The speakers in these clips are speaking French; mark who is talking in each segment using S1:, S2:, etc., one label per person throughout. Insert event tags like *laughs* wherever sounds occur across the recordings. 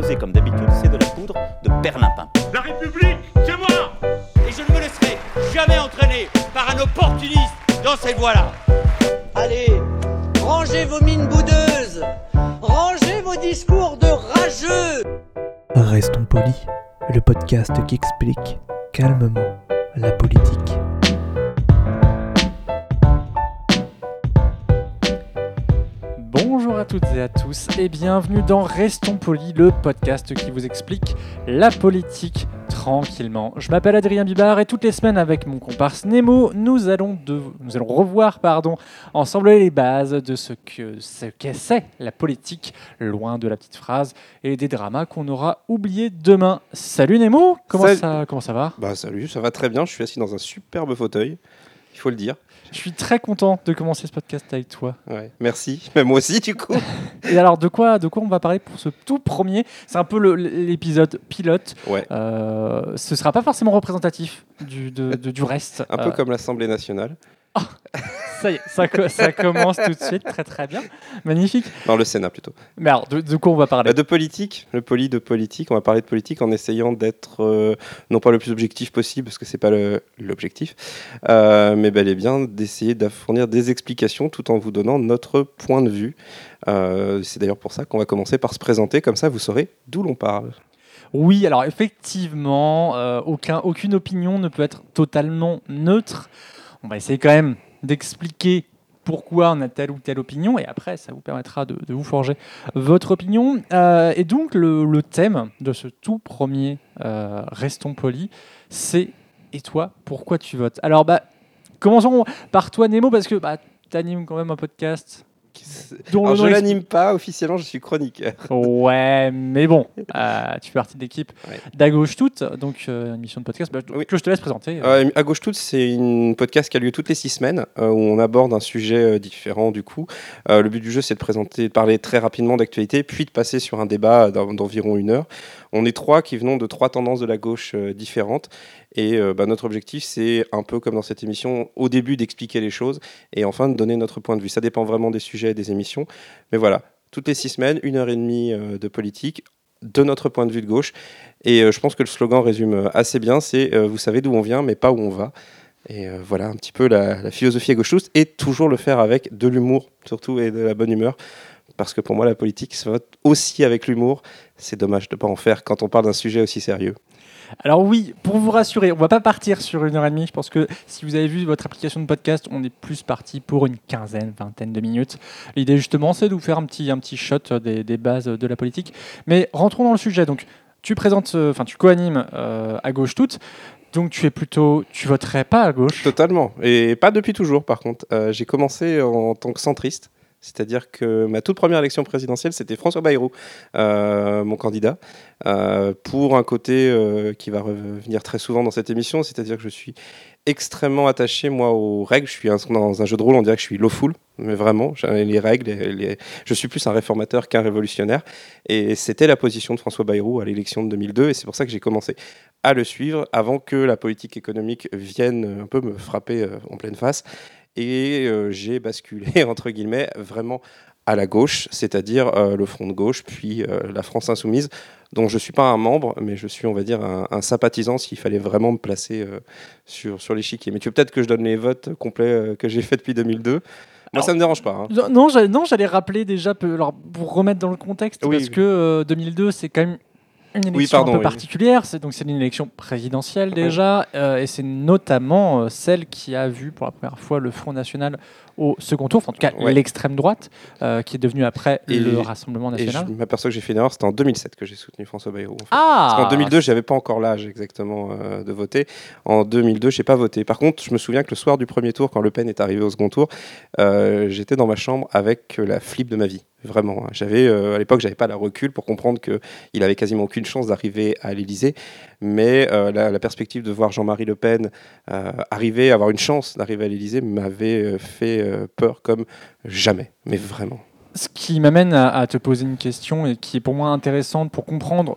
S1: proposez comme d'habitude, c'est de la poudre de perlimpin.
S2: La République, c'est moi
S3: Et je ne me laisserai jamais entraîner par un opportuniste dans cette voie-là.
S4: Allez, rangez vos mines boudeuses, rangez vos discours de rageux.
S5: Restons polis, le podcast qui explique calmement la politique.
S6: Bonjour à toutes et à tous et bienvenue dans Restons Polis, le podcast qui vous explique la politique tranquillement. Je m'appelle Adrien Bibard et toutes les semaines avec mon comparse Nemo, nous allons, de- nous allons revoir pardon, ensemble les bases de ce que ce qu'est c'est la politique, loin de la petite phrase et des dramas qu'on aura oubliés demain. Salut Nemo, comment,
S7: Salut.
S6: ça, comment ça va?
S7: Bah salut, ça va très bien, je suis assis dans un superbe fauteuil, il faut le dire.
S6: Je suis très content de commencer ce podcast avec toi.
S7: Ouais, merci, mais *laughs* moi aussi du coup.
S6: Et alors, de quoi, de quoi on va parler pour ce tout premier? C'est un peu l'épisode pilote.
S7: Ouais,
S6: Euh, ce sera pas forcément représentatif du, de- de- du reste.
S7: un peu
S6: Euh,
S7: comme l'Assemblée nationale. *laughs*
S6: Ça y est, ça, co- ça commence tout de suite, très très bien. Magnifique.
S7: Non, le Sénat plutôt.
S6: Mais alors, de, de quoi on va parler
S7: Bah, de politique, le poli de politique, on va parler de politique en essayant d'être euh, non pas le plus objectif possible, parce que c'est pas l'objectif, euh, mais bel et bien d'essayer de fournir des explications tout en vous donnant notre point de vue. Euh, c'est d'ailleurs pour ça qu'on va commencer par se présenter, comme ça vous saurez d'où l'on parle.
S6: Oui, alors effectivement, aucun, aucune opinion ne peut être totalement neutre. On va essayer quand même d'expliquer pourquoi on a telle ou telle opinion, et après, ça vous permettra de, vous forger votre opinion. Euh, et donc, le, le thème de ce tout premier euh, Restons polis, c'est Et toi, pourquoi tu votes? Alors, bah, commençons par toi, Nemo, parce que bah, tu animes quand même un podcast. Dont
S7: Alors,
S6: le
S7: je
S6: est-
S7: l'anime pas officiellement, je suis chroniqueur.
S6: Ouais, mais bon, euh, tu fais partie de l'équipe
S7: Ouais.
S6: d'À Gauche Toute, donc euh, une émission de podcast bah,
S7: Oui.
S6: que je te laisse présenter. euh.
S7: Euh, à gauche toute, c'est une podcast qui a lieu toutes les six semaines euh, où on aborde un sujet euh, différent du coup. Euh, le but du jeu, c'est de présenter, de parler très rapidement d'actualité, puis de passer sur un débat d'en- d'environ une heure. On est trois qui venons de trois tendances de la gauche euh, différentes. Et euh, bah, notre objectif, c'est un peu comme dans cette émission, au début d'expliquer les choses et enfin de donner notre point de vue. Ça dépend vraiment des sujets et des émissions. Mais voilà, toutes les six semaines, une heure et demie euh, de politique de notre point de vue de gauche. Et je pense que le slogan résume assez bien, c'est vous savez d'où on vient, mais pas où on va. Et voilà un petit peu la, philosophie à gauche et toujours le faire avec de l'humour surtout et de la bonne humeur. Parce que pour moi, la politique se vote aussi avec l'humour. C'est dommage de ne pas en faire quand on parle d'un sujet aussi sérieux.
S6: Alors oui, pour vous rassurer, on va pas partir sur une heure et demie. Je pense que si vous avez vu votre application de podcast, on est plus parti pour une quinzaine, vingtaine de minutes. L'idée justement, c'est de vous faire un petit, un petit shot des, des bases de la politique. Mais rentrons dans le sujet. Donc, tu présentes, euh, enfin, tu co-animes euh, à gauche toute. Donc, tu es plutôt, tu voterais pas à gauche?
S7: Totalement. Et pas depuis toujours, par contre. Euh, J'ai commencé en tant que centriste. C'est-à-dire que ma toute première élection présidentielle, c'était François Bayrou, euh, mon candidat, euh, pour un côté euh, qui va revenir très souvent dans cette émission, c'est-à-dire que je suis extrêmement attaché, moi, aux règles. Je suis dans un jeu de rôle, on dirait que je suis lawful, mais vraiment, les règles, les- les- je suis plus un réformateur qu'un révolutionnaire. Et c'était la position de François Bayrou à l'élection de 2002, et c'est pour ça que j'ai commencé à le suivre avant que la politique économique vienne un peu me frapper en pleine face. Et euh, j'ai basculé, *laughs* entre guillemets, vraiment à la gauche, c'est-à-dire euh, le Front de gauche, puis euh, la France insoumise, dont je ne suis pas un membre, mais je suis, on va dire, un, un sympathisant s'il fallait vraiment me placer euh, sur, sur l'échiquier. Mais tu veux peut-être que je donne les votes complets euh, que j'ai fait depuis 2002 Moi,
S6: Alors-
S7: ça ne me dérange pas. hein.
S6: Non, Non, j'allais, non, j'allais rappeler déjà, peu- alors, pour remettre dans le contexte,
S7: Oui,
S6: parce
S7: oui.
S6: que euh, 2002, c'est quand même une élection
S7: Oui, pardon,
S6: un peu
S7: oui.
S6: particulière. C'est, donc, c'est une élection présidentielle déjà, euh, et c'est notamment euh, celle qui a vu pour la première fois le Front National au second tour, enfin, en tout cas
S7: Ouais.
S6: l'extrême droite, euh, qui est devenue après
S7: Et-
S6: le Rassemblement
S7: Et
S6: national.
S7: je m'aperçois que j'ai fait une erreur, c'était en 2007 que j'ai soutenu François Bayrou. en fait.
S6: Ah
S7: Parce qu'en 2002, j'avais pas encore l'âge exactement euh, de voter. En 2002, j'ai pas voté. Par contre, je me souviens que le soir du premier tour, quand Le Pen est arrivé au second tour, euh, j'étais dans ma chambre avec la flip de ma vie. Vraiment. hein. J'avais à l'époque, j'avais pas la recul pour comprendre que il avait quasiment aucune chance d'arriver à l'Élysée. Mais euh, la, perspective de voir Jean-Marie Le Pen euh, arriver, avoir une chance d'arriver à l'Élysée, m'avait euh, fait peur comme jamais. Mais vraiment.
S6: ce qui m'amène à, te poser une question et qui est pour moi intéressante pour comprendre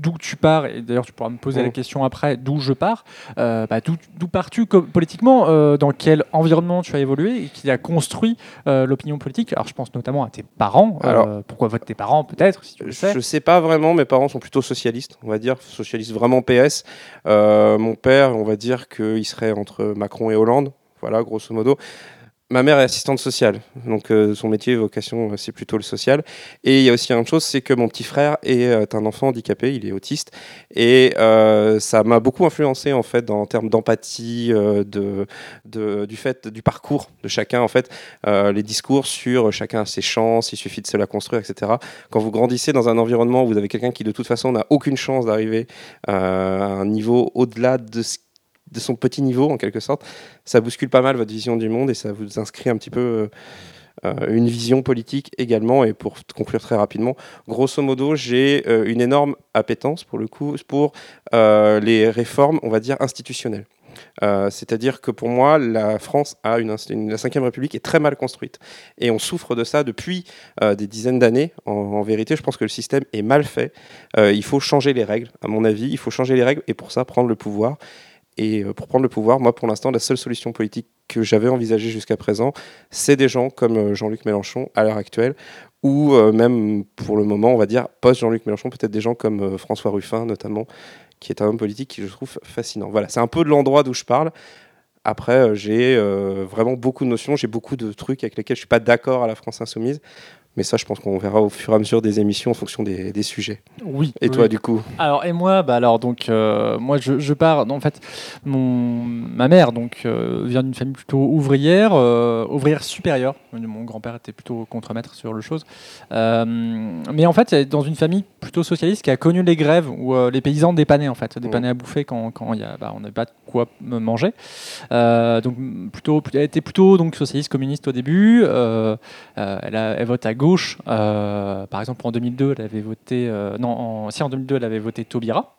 S6: d'où tu pars, et d'ailleurs tu pourras me poser la
S7: Mhm.
S6: question après, d'où je pars, euh, bah, d'où pars-tu politiquement, euh, dans quel environnement tu as évolué et qui a construit euh, l'opinion politique? Alors je pense notamment à tes parents,
S7: Alors-
S6: pourquoi votent tes parents peut-être, si tu le sais?
S7: Je pas vraiment, mes parents sont plutôt socialistes, on va dire, socialistes vraiment PS. Mon père, on va dire qu'il serait entre Macron et Hollande, voilà, grosso modo. Ma mère est assistante sociale, donc euh, son métier, vocation, euh, c'est plutôt le social. Et il y a aussi une chose, c'est que mon petit frère est euh, un enfant handicapé, il est autiste, et ça m'a beaucoup influencé en fait en termes d'empathie, de, du fait du parcours de chacun en fait, les discours sur chacun a ses chances, il suffit de se la construire, etc quand vous grandissez dans un environnement où vous avez quelqu'un qui de toute façon n'a aucune chance d'arriver à un niveau au-delà de, ce- de son petit niveau en quelque sorte, ça bouscule pas mal votre vision du monde et ça vous inscrit un petit peu euh, euh, une vision politique également. Et pour conclure très rapidement, grosso modo, j'ai euh, une énorme appétence pour le coup pour les réformes, on va dire institutionnelles. C'est-à-dire que pour moi, la France a une, la Ve République est très mal construite et on souffre de ça depuis des dizaines d'années. En, vérité, je pense que le système est mal fait. Il faut changer les règles, à mon avis. Il faut changer les règles et pour ça, prendre le pouvoir. Et euh, pour prendre le pouvoir, moi, pour l'instant, la seule solution politique que j'avais envisagée jusqu'à présent, c'est des gens comme euh, Jean-Luc Mélenchon à l'heure actuelle, ou euh, même pour le moment, on va dire, post-Jean-Luc Mélenchon, peut-être des gens comme François Ruffin, notamment, qui est un homme politique qui je trouve fascinant. Voilà, c'est un peu de l'endroit d'où je parle. Après, j'ai vraiment beaucoup de notions, j'ai beaucoup de trucs avec lesquels je suis pas d'accord à la France insoumise. Mais ça, je pense qu'on verra au fur et à mesure des émissions en fonction des, des sujets.
S6: Oui.
S7: Et
S6: oui.
S7: toi, du coup
S6: Alors et moi, bah alors donc euh, moi je, je pars. En fait, mon ma mère donc euh, vient d'une famille plutôt ouvrière, euh, ouvrière supérieure. Mon grand-père était plutôt contremaître sur le chose. Mais en fait, elle est dans une famille plutôt socialiste qui a connu les grèves où les paysans dépannaient en fait, dépannaient à bouffer quand quand y a bah, on n'avait pas de quoi manger. Donc plutôt, elle était plutôt donc socialiste communiste au début. Elle, a- elle vote à gauche. Euh, par exemple, en 2002, elle avait voté. euh, non, en, si en 2002, elle avait voté Taubira.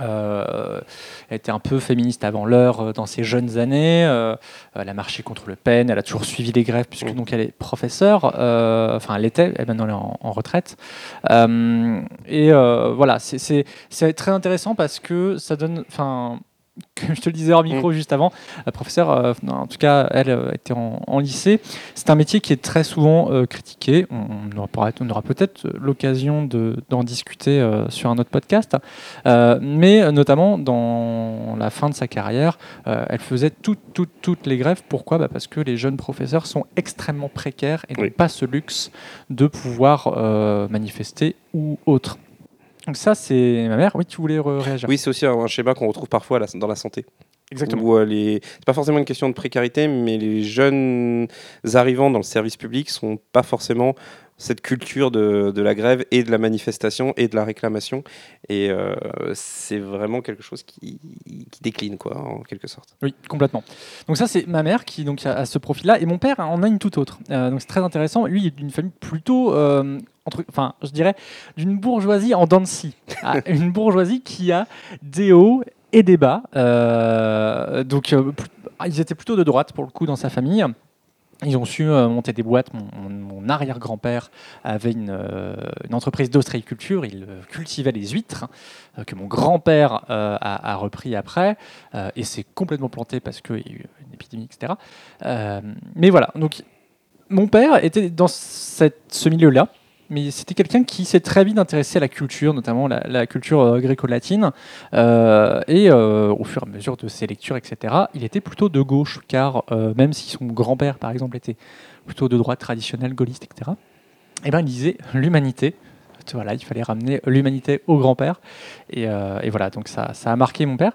S6: Euh, elle était un peu féministe avant l'heure euh, dans ses jeunes années. Euh, elle a marché contre Le Pen. Elle a toujours suivi les grèves puisque
S7: Mm.
S6: donc elle est professeure. Enfin, elle était. Elle maintenant elle est en, en retraite. Et voilà, c'est très intéressant parce que ça donne. Enfin, *laughs* comme je te le disais hors micro juste avant, la professeure, euh, non, en tout cas, elle euh, était en, en lycée. C'est un métier qui est très souvent euh, critiqué. On, aura, pas- on aura peut-être l'occasion de- d'en discuter sur un autre podcast. Mais notamment dans la fin de sa carrière, elle faisait toutes, toutes, toutes les grèves. Pourquoi? Bah Parce que les jeunes professeurs sont extrêmement précaires et
S7: Oui.
S6: n'ont pas ce luxe de pouvoir manifester ou autre. Donc ça, c'est ma mère. Oui, tu voulais réagir.
S7: Oui, c'est aussi un, un schéma qu'on retrouve parfois la- dans la santé.
S6: exactement.
S7: Où, euh, les... C'est pas forcément une question de précarité, mais les jeunes arrivants dans le service public sont pas forcément cette culture de, de la grève et de la manifestation et de la réclamation. Et euh, c'est vraiment quelque chose qui, qui décline, quoi, en quelque sorte.
S6: Oui, complètement. Donc ça, c'est ma mère qui donc a, ce profil-là, et mon père en a une toute autre. Euh, donc c'est très intéressant. Lui, il est d'une famille plutôt, euh, entre, enfin, je dirais, d'une bourgeoisie en dents de scie. Ah, une bourgeoisie qui a des hauts et des bas. Donc ah, ils étaient plutôt de droite pour le coup dans sa famille. Ils ont su euh, monter des boîtes. Mon, arrière-grand-père avait une, euh, une entreprise d'ostréiculture. Il euh, cultivait les huîtres que mon grand-père a, repris après. Et c'est complètement planté parce qu'il y a eu une épidémie, etc. Mais voilà. Donc, mon père était dans ce milieu-là. Mais c'était quelqu'un qui s'est très vite intéressé à la culture, notamment la, culture euh, gréco-latine. Euh, et euh, au fur et à mesure de ses lectures, etc., il était plutôt de gauche, car même si son grand-père, par exemple, était plutôt de droite traditionnelle, gaulliste, etc., eh ben, il disait l'humanité. Voilà, il fallait ramener l'humanité au grand-père. Et, voilà, donc ça a marqué mon père.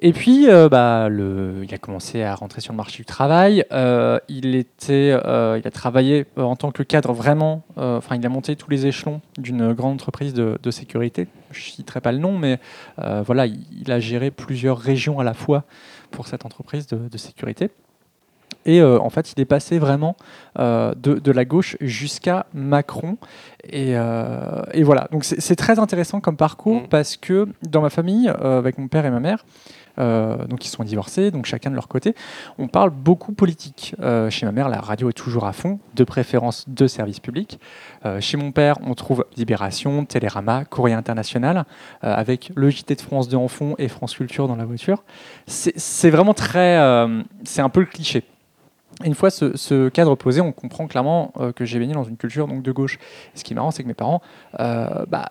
S6: Et puis, euh, bah, le, il a commencé à rentrer sur le marché du travail. Euh, il, était, euh, il a travaillé en tant que cadre vraiment. Enfin, il a monté tous les échelons d'une grande entreprise de, de sécurité. Je ne citerai pas le nom, mais voilà, il, il a géré plusieurs régions à la fois pour cette entreprise de, de sécurité. Et euh, en fait, il est passé vraiment euh, de, de la gauche jusqu'à Macron. Et, euh, et voilà, donc c'est très intéressant comme parcours
S7: Mm.
S6: parce que dans ma famille, avec mon père et ma mère, donc ils sont divorcés, donc chacun de leur côté, on parle beaucoup politique. Euh, chez ma mère, la radio est toujours à fond, de préférence de service public. Euh, chez mon père, on trouve Libération, Télérama, Courrier International, euh, avec le JT de France 2 en fond et France Culture dans la voiture. C'est vraiment très... euh, c'est un peu le cliché. Une fois ce, cadre posé, on comprend clairement euh, que j'ai baigné dans une culture donc, de gauche. Ce qui est marrant, c'est que mes parents, euh, bah,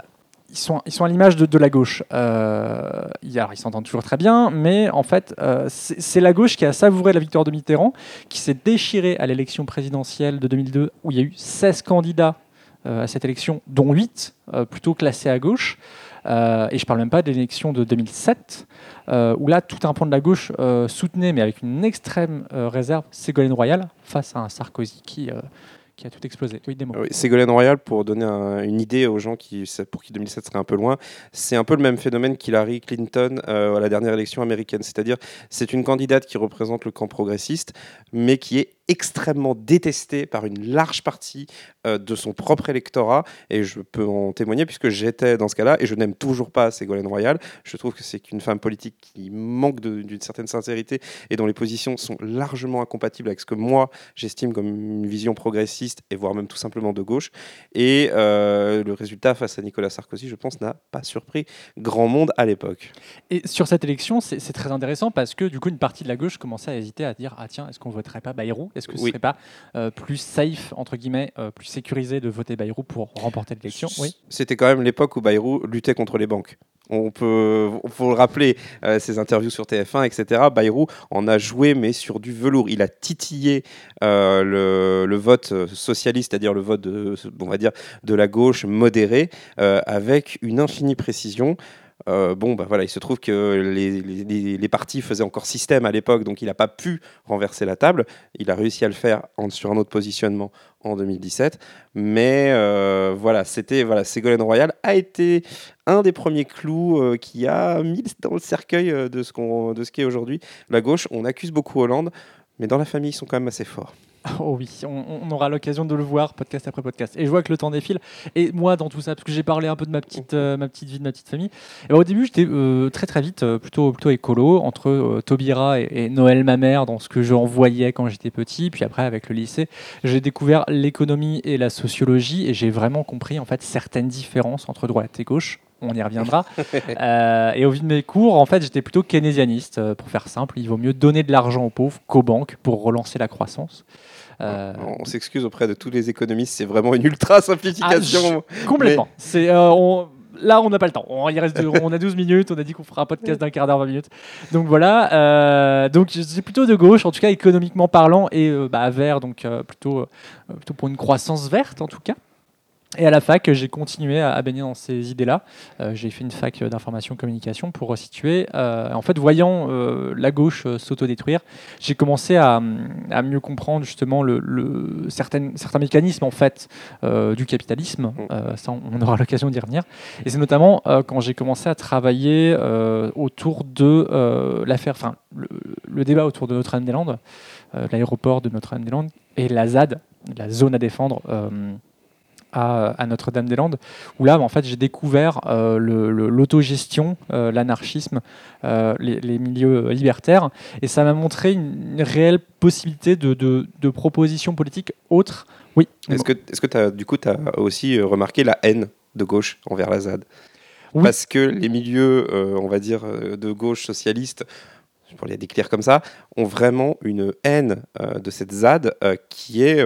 S6: ils sont, à l'image de, la gauche. Euh, ils, s'entendent toujours très bien, mais en fait, euh, c'est la gauche qui a savouré la victoire de Mitterrand, qui s'est déchirée à l'élection présidentielle de 2002, où il y a eu 16 candidats euh, à cette élection, dont 8 euh, plutôt classés à gauche. Et je parle même pas de l'élection de 2007, euh, où là, tout un pan de la gauche soutenait, mais avec une extrême réserve, Ségolène Royal, face à un Sarkozy qui, qui a tout explosé. Oui,
S7: Ségolène Royal, pour donner un- une idée aux gens qui, pour qui 2007 serait un peu loin, c'est un peu le même phénomène qu'Hillary Clinton euh, à la dernière élection américaine. C'est-à-dire, c'est une candidate qui représente le camp progressiste, mais qui est extrêmement détestée par une large partie euh, de son propre électorat. Et je peux en témoigner puisque j'étais dans ce cas-là et je n'aime toujours pas Ségolène Royal. Je trouve que c'est une femme politique qui manque d'une certaine sincérité et dont les positions sont largement incompatibles avec ce que moi j'estime comme une vision progressiste et voire même tout simplement de gauche. Et euh, le résultat face à Nicolas Sarkozy, je pense, n'a pas surpris grand monde à l'époque.
S6: Et sur cette élection, c'est c'est très intéressant parce que du coup, une partie de la gauche commençait à hésiter à dire Ah, tiens, est-ce qu'on voterait pas Bayrou? Est-ce que ce
S7: Oui.
S6: serait pas euh, plus safe, entre guillemets, euh, plus sécurisé de voter Bayrou pour remporter l'élection? Oui.
S7: C'était quand même l'époque où Bayrou luttait contre les banques. On peut, le rappeler, euh, ses interviews sur TF1, etc. Bayrou en a joué, mais sur du velours. Il a titillé euh, le, vote euh, socialiste, c'est-à-dire le vote, de la gauche modérée, euh, avec une infinie précision. Euh, bon, bah voilà, il se trouve que les, les- partis faisaient encore système à l'époque, donc il n'a pas pu renverser la table. Il a réussi à le faire sur un autre positionnement en 2017. Mais euh, voilà, c'était voilà, Ségolène Royal a été un des premiers clous euh, qui a mis dans le cercueil de ce de ce qu'est aujourd'hui la gauche. On accuse beaucoup Hollande, mais dans la famille, ils sont quand même assez forts. *laughs*
S6: Oh oui, on, on aura l'occasion de le voir podcast après podcast. Et je vois que le temps défile. Et moi, dans tout ça, parce que j'ai parlé un peu de ma petite, euh, ma petite vie, de ma petite famille. Et ben, au début, j'étais euh, très très vite euh, plutôt, plutôt écolo entre euh, Taubira et, et Noël, ma mère, dans ce que j'en voyais quand j'étais petit. Puis après, avec le lycée, j'ai découvert l'économie et la sociologie et j'ai vraiment compris en fait certaines différences entre droite et gauche. On y reviendra. *laughs* Euh, et au vu de mes cours, en fait, j'étais plutôt keynésianiste. Euh, pour faire simple, il vaut mieux donner de l'argent aux pauvres qu'aux banques pour relancer la croissance. Euh,
S7: On s'excuse auprès de tous les économistes, c'est vraiment une ultra *laughs* simplification.
S6: Complètement. C'est, euh, on- Là, on n'a pas le temps. On, il reste, on a 12 *laughs* minutes. On a dit qu'on fera un podcast d'un quart d'heure, 20 minutes. Donc voilà. euh, donc c'est plutôt de gauche, en tout cas économiquement parlant, et euh, bah, vert, donc plutôt, plutôt pour une croissance verte en tout cas. Et à la fac, j'ai continué à, à baigner dans ces idées-là. Euh, j'ai fait une fac d'information communication pour resituer. Euh, en fait, voyant euh, la gauche euh, s'autodétruire, j'ai commencé à, à mieux comprendre justement le, le- certaines, certains mécanismes en fait euh, du capitalisme. Euh, ça, on aura l'occasion d'y revenir. Et c'est notamment euh, quand j'ai commencé à travailler euh, autour de euh, l'affaire, enfin le, le débat autour de Notre-Dame-des-Landes, euh, l'aéroport de Notre-Dame-des-Landes et la ZAD, la zone à défendre. À, à Notre-Dame-des-Landes, où là, en fait, j'ai découvert euh, l'autogestion, euh, l'anarchisme, euh, les, les milieux libertaires, et ça m'a montré une, une réelle possibilité de, de, de propositions politiques autres. Oui.
S7: Est-ce que, est-ce que as, du coup, tu as aussi remarqué la haine de gauche envers la ZAD
S6: Oui.
S7: Parce que les milieux, euh, on va dire, de gauche socialiste, pour les décrire comme ça, ont vraiment une haine euh, de cette ZAD euh, qui est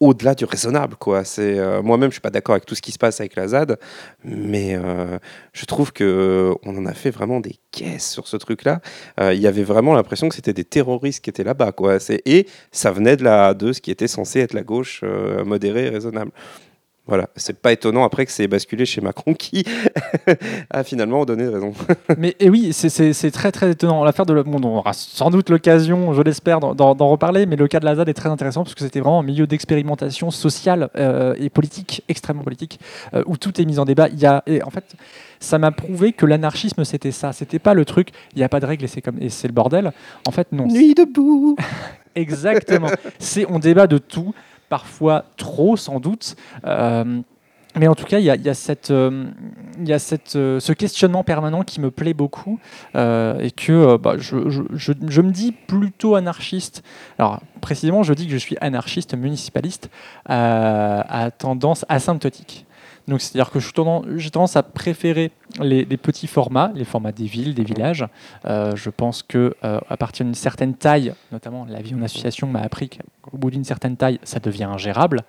S7: au-delà du raisonnable. Quoi. C'est, euh, moi-même, je suis pas d'accord avec tout ce qui se passe avec la ZAD, mais euh, je trouve que euh, on en a fait vraiment des caisses sur ce truc-là. Il y avait vraiment l'impression que c'était des terroristes qui étaient là-bas. Quoi. Et ça venait de, la, de ce qui était censé être la gauche modérée et raisonnable. Voilà, c'est pas étonnant après que c'est basculé chez Macron qui *laughs* a finalement donné raison. *laughs*
S6: Mais et oui, c'est- très très étonnant. L'affaire de bon, on aura sans doute l'occasion, je l'espère, d'en- reparler. Mais le cas de la ZAD est très intéressant parce que c'était vraiment un milieu d'expérimentation sociale euh, et politique, extrêmement politique, euh, où tout est mis en débat. Il y a, et en fait, ça m'a prouvé que l'anarchisme c'était ça. C'était pas le truc. Il n'y a pas de règles et c'est comme et le bordel. En fait, non.
S7: Nuit debout *laughs*
S6: Exactement. C'est, on débat de tout, parfois trop sans doute. Euh, mais en tout cas, il y a, ce questionnement permanent qui me plaît beaucoup euh, et que euh, bah, je, me dis plutôt anarchiste. Alors, précisément, je dis que je suis anarchiste municipaliste à tendance asymptotique. Donc, c'est-à-dire que j'ai tendance à préférer les, les petits formats, les formats des villes, des villages. Euh, je pense que euh, à partir d'une certaine taille, notamment la vie en association m'a appris qu'au bout d'une certaine taille, ça devient ingérable.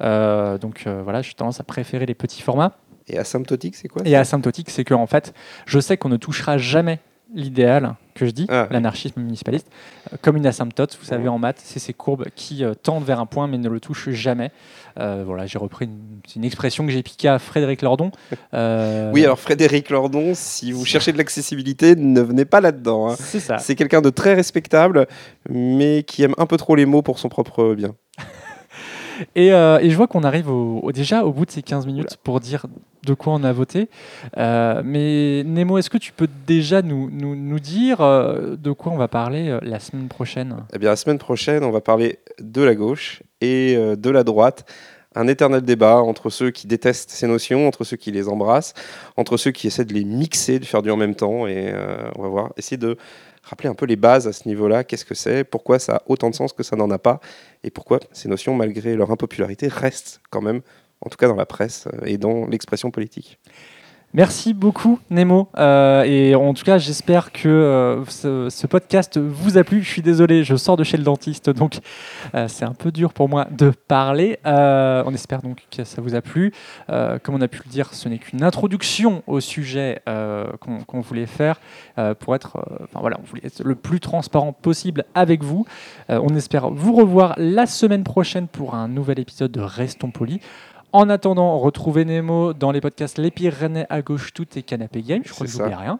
S6: Euh, donc voilà, j'ai tendance à préférer les petits formats.
S7: Et asymptotique, c'est quoi
S6: Et asymptotique, c'est que en fait, je sais qu'on ne touchera jamais l'idéal que je dis,
S7: Ah,
S6: l'anarchisme municipaliste, euh, comme une asymptote, vous savez, en maths, c'est ces courbes qui euh, tendent vers un point mais ne le touchent jamais. Euh, voilà, j'ai repris une, expression que j'ai piquée à Frédéric Lordon. Euh,
S7: Oui, alors Frédéric Lordon, si vous cherchez de l'accessibilité, ne venez pas là-dedans. hein.
S6: c'est ça.
S7: C'est quelqu'un de très respectable, mais qui aime un peu trop les mots pour son propre bien.
S6: Et, euh, et je vois qu'on arrive au, au- déjà au bout de ces 15 minutes pour dire de quoi on a voté. Euh, mais Nemo, est-ce que tu peux déjà nous, nous, nous dire euh, de quoi on va parler euh, la semaine prochaine?
S7: Eh bien, la semaine prochaine, on va parler de la gauche et de la droite. Un éternel débat entre ceux qui détestent ces notions, entre ceux qui les embrassent, entre ceux qui essaient de les mixer, de faire du en même temps. Et on va voir, essayer de rappeler un peu les bases à ce niveau-là. Qu'est-ce que c'est? Pourquoi ça a autant de sens que ça n'en a pas? Et pourquoi ces notions, malgré leur impopularité, restent quand même, en tout cas dans la presse euh, et dans l'expression politique?
S6: Merci beaucoup Nemo. Euh, et en tout cas, j'espère que euh, ce, podcast vous a plu. Je suis désolé, je sors de chez le dentiste, donc euh, c'est un peu dur pour moi de parler. On espère donc que ça vous a plu. Comme on a pu le dire, ce n'est qu'une introduction au sujet qu'on voulait faire pour être, enfin voilà, on voulait être le plus transparent possible avec vous. On espère vous revoir la semaine prochaine pour un nouvel épisode de Restons Polis. En attendant, retrouvez Nemo dans les podcasts Les Pyrénées à gauche tout et Canapé Game. Je crois que n'oublie rien.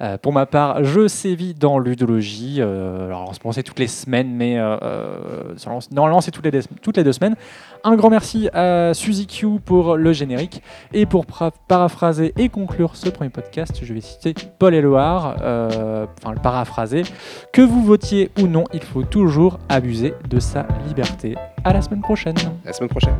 S6: Euh, pour ma part, je sévis dans l'udologie. Euh, alors, ce moment, c'est toutes les semaines, mais euh, euh, normalement, c'est toutes les, deux- toutes les deux semaines. Un grand merci à Suzy Q pour le générique. Et pour paraphraser et conclure ce premier podcast, je vais citer Paul Éluard, euh, enfin le paraphraser. Que vous votiez ou non, il faut toujours abuser de sa liberté. À la semaine prochaine.
S7: À la semaine prochaine.